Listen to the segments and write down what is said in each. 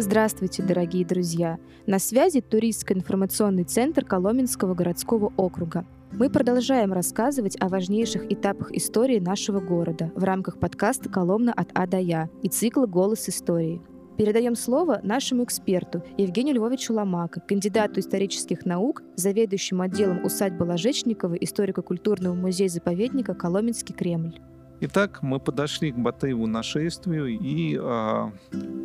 Здравствуйте, дорогие друзья! На связи туристско-информационный центр Коломенского городского округа. Мы продолжаем рассказывать о важнейших этапах истории нашего города в рамках подкаста «Коломна от А до Я» и цикла «Голос истории». Передаем слово нашему эксперту Евгению Львовичу Ломако, кандидату исторических наук, заведующему отделом усадьбы Ложечникова историко-культурного музея-заповедника «Коломенский Кремль». Итак, мы подошли к Батыеву нашествию, и э,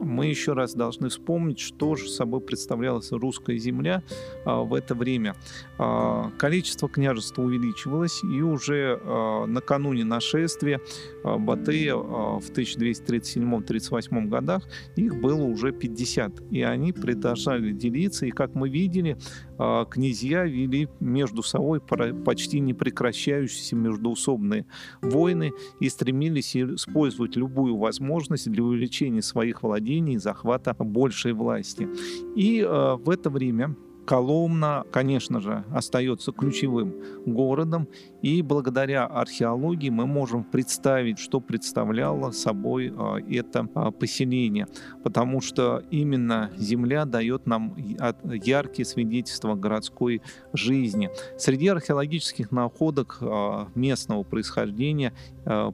мы еще раз должны вспомнить, что же собой представлялась русская земля э, в это время. Э, количество княжества увеличивалось, и уже э, накануне нашествия э, Батыя э, в 1237-38 годах их было уже 50, и они продолжали делиться, и как мы видели, князья вели между собой почти непрекращающиеся междуусобные войны, и стремились использовать любую возможность для увеличения своих владений и захвата большей власти. И э, в это время Коломна, конечно же, остается ключевым городом, и благодаря археологии мы можем представить, что представляло собой а, это а, поселение, потому что именно земля дает нам яркие свидетельства городской жизни. Среди археологических находок а, местного происхождения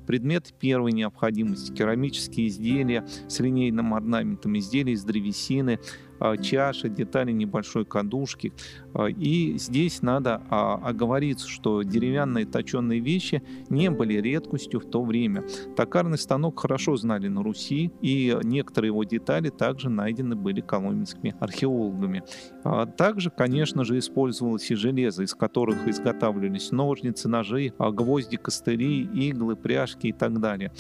предмет первой необходимости, керамические изделия с линейным орнаментом, изделия из древесины, а, чаши, детали небольшой кадушки. А, и здесь надо а, оговориться, что деревянные точенные вещи не были редкостью в то время. Токарный станок хорошо знали на Руси, и некоторые его детали также найдены были коломенскими археологами. Также, конечно же, использовалось и железо, из которых изготавливались ножницы, ножи, гвозди, костыли, иглы, пряжки и так далее.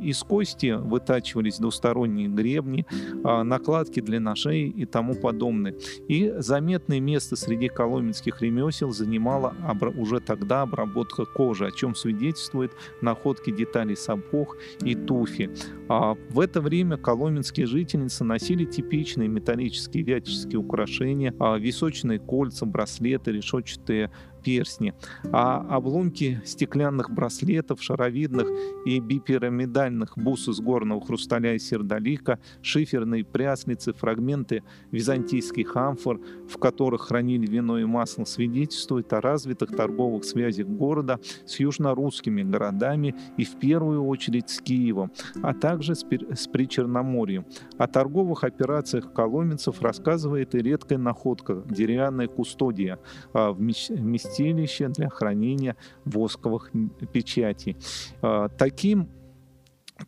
Из кости вытачивались двусторонние гребни, накладки для ножей и тому подобное. И заметное место среди коломенских ремесел занимала уже тогда обработка кожи, о чем свидетельствует находки деталей сапог и туфи. А в это время коломенские жительницы носили типичные металлические вятические украшения, а височные кольца, браслеты, решетчатые перстни, а обломки стеклянных браслетов, шаровидных и бипирамидальных бус из горного хрусталя и сердолика, шиферные пряслицы, фрагменты византийских амфор, в которых хранили вино и масло, свидетельствуют о развитых торговых связях города с южнорусскими городами и в первую очередь с Киевом, а также с, с Причерноморьем. О торговых операциях коломенцев рассказывает и редкая находка – деревянная кустодия а, в месте вместилище для хранения восковых печатей. А, таким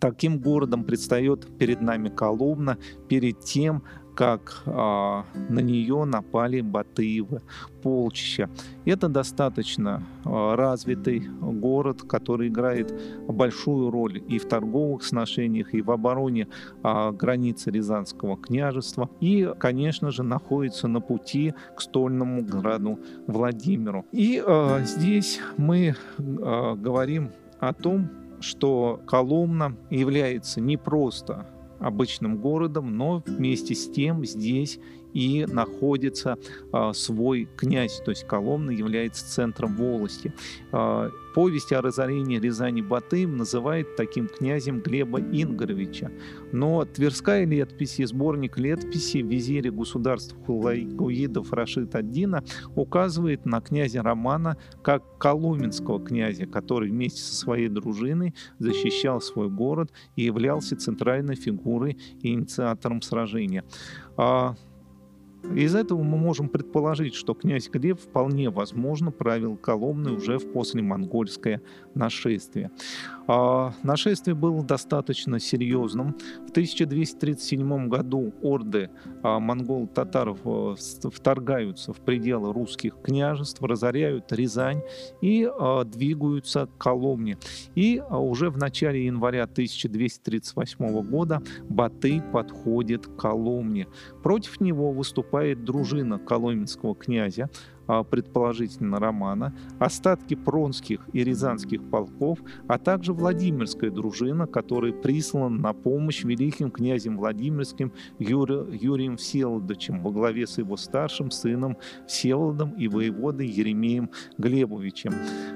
Таким городом предстает перед нами Коломна перед тем, как а, на нее напали Батыевы, полчища. Это достаточно а, развитый город, который играет большую роль и в торговых сношениях, и в обороне а, границы Рязанского княжества, и, конечно же, находится на пути к стольному граду Владимиру. И а, здесь мы а, говорим о том, что Коломна является не просто обычным городом, но вместе с тем здесь и находится а, свой князь, то есть Коломна является центром волости. А, повесть о разорении Рязани Батыем называет таким князем Глеба Ингоровича. Но Тверская летопись и сборник летописи визире государств Хулаигуидов Рашид Аддина указывает на князя Романа как коломенского князя, который вместе со своей дружиной защищал свой город и являлся центральной фигурой и инициатором сражения. Из этого мы можем предположить, что князь Глеб вполне возможно правил Коломной уже в послемонгольское нашествие. А нашествие было достаточно серьезным. В 1237 году орды а, монгол-татаров а, вторгаются в пределы русских княжеств, разоряют Рязань и двигаются к Коломне. И уже в начале января 1238 года Батый подходит к Коломне. Против него выступает дружина коломенского князя, предположительно Романа, остатки пронских и рязанских полков, а также Владимирская дружина, которая прислана на помощь великим князем Владимирским Юри, Юрием Всеволодовичем во главе с его старшим сыном Всеволодом и воеводой Еремеем Глебовичем.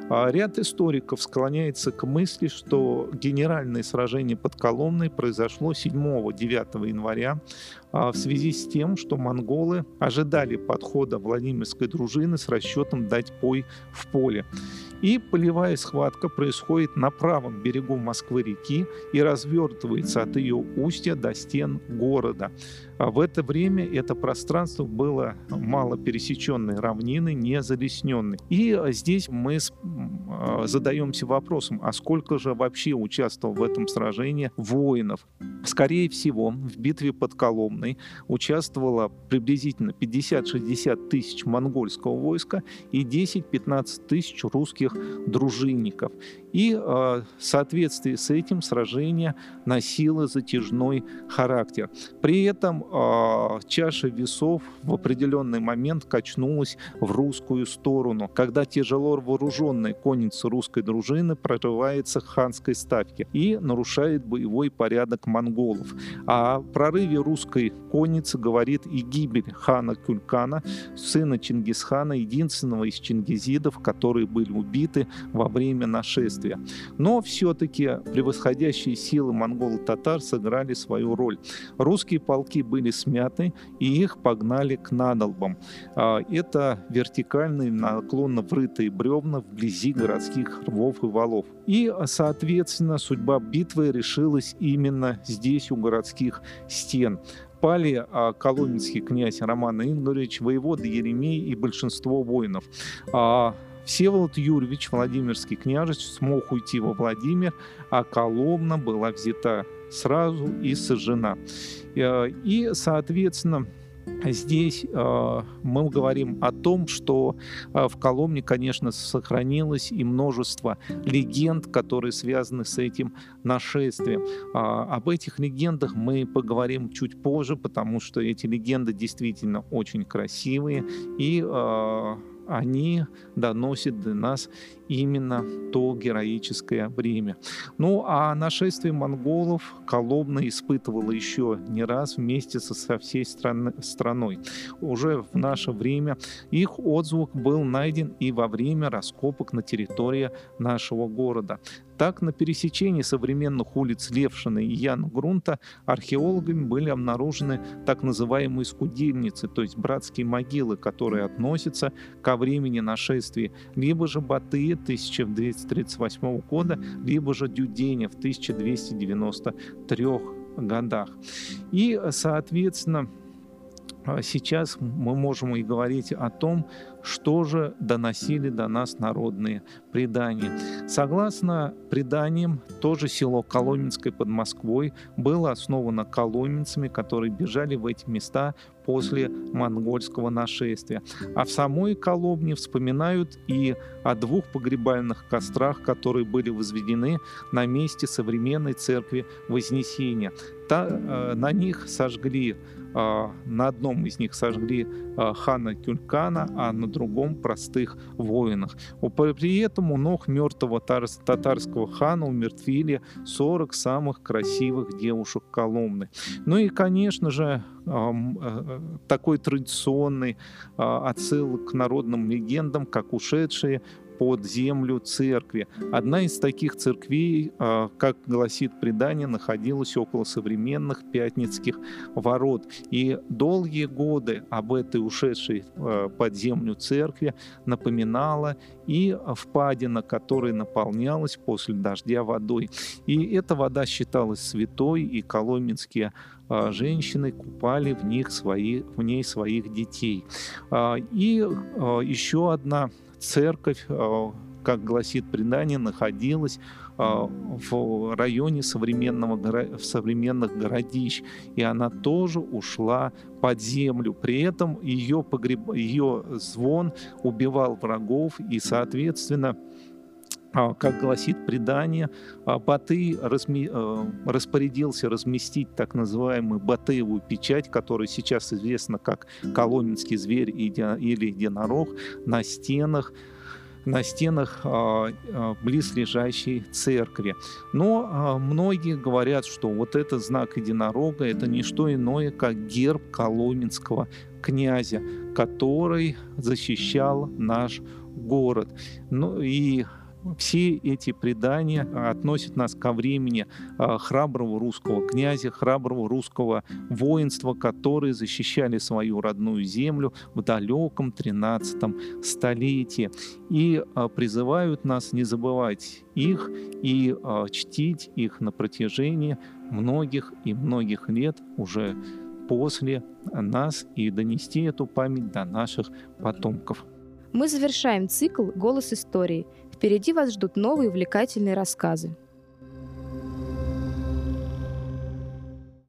А ряд историков склоняется к мысли, что генеральное сражение под Коломной произошло 7-9 января в связи с тем, что монголы ожидали подхода Владимирской дружины с расчетом дать бой в поле. И полевая схватка происходит на правом берегу Москвы-реки и развертывается от ее устья до стен города. А в это время это пространство было мало пересеченной равнины, не залесненной. И здесь мы а, задаемся вопросом, а сколько же вообще участвовал в этом сражении воинов? Скорее всего, в битве под Коломной участвовало приблизительно 50-60 тысяч монгольского войска и 10-15 тысяч русских дружинников. И в соответствии с этим сражение носило затяжной характер. При этом чаша весов в определенный момент качнулась в русскую сторону, когда тяжело вооруженная конница русской дружины прорывается к ханской ставке и нарушает боевой порядок монголов. О прорыве русской конницы говорит и гибель хана Кюлькана, сына Чингисхана, единственного из чингизидов, которые были убиты во время нашествия. Но все-таки превосходящие силы монголо-татар сыграли свою роль. Русские полки были смяты, и их погнали к надолбам. А, это вертикальные наклонно врытые бревна вблизи городских рвов и валов. И, соответственно, судьба битвы решилась именно здесь, у городских стен пали а, коломенский князь Роман Ингорович, воевода Еремей и большинство воинов. Всеволод Юрьевич, Владимирский княжеч, смог уйти во Владимир, а Коломна была взята сразу и сожжена. Э, и, соответственно, Здесь э, мы говорим о том, что э, в Коломне, конечно, сохранилось и множество легенд, которые связаны с этим нашествием. Э, об этих легендах мы поговорим чуть позже, потому что эти легенды действительно очень красивые и э, они доносят до нас именно то героическое время. Ну а нашествие монголов Коломна испытывала еще не раз вместе со, со всей стран, страной. Уже в наше время их отзвук был найден и во время раскопок на территории нашего города. Так, на пересечении современных улиц Левшина и Ян Грунта археологами были обнаружены так называемые скудельницы, то есть братские могилы, которые относятся ко времени нашествия либо же Батыя 1238 года, либо же Дюденя в 1293 годах. И, соответственно, сейчас мы можем и говорить о том, что же доносили до нас народные предания. Согласно преданиям, тоже село Коломенское под Москвой было основано коломенцами, которые бежали в эти места после монгольского нашествия. А в самой Коломне вспоминают и о двух погребальных кострах, которые были возведены на месте современной церкви Вознесения. Та, э, на них сожгли, э, на одном из них сожгли э, хана Кюлькана, а на другом простых воинах. При этом у ног мертвого татарского хана умертвили 40 самых красивых девушек Коломны. Ну и, конечно же, такой традиционный отсыл к народным легендам, как ушедшие под землю церкви. Одна из таких церквей, а, как гласит предание, находилась около современных Пятницких ворот. И долгие годы об этой ушедшей а, под землю церкви напоминала и впадина, которая наполнялась после дождя водой. И эта вода считалась святой, и коломенские а, женщины купали в, них свои, в ней своих детей. И еще одна церковь, а, как гласит предание, находилась а, в районе современного, современных городищ, и она тоже ушла под землю. При этом ее, погреб... ее звон убивал врагов, и, соответственно, как гласит предание, Баты разми... распорядился разместить так называемую Батыевую печать, которая сейчас известна как Коломенский зверь или единорог, на стенах на стенах а, а, близлежащей церкви. Но а, многие говорят, что вот этот знак единорога это не что иное, как герб коломенского князя, который защищал наш город. Ну и все эти предания относят нас ко времени а, храброго русского князя, храброго русского воинства, которые защищали свою родную землю в далеком 13 столетии и а, призывают нас не забывать их и а, чтить их на протяжении многих и многих лет уже после нас и донести эту память до наших потомков. Мы завершаем цикл «Голос истории». Впереди вас ждут новые увлекательные рассказы.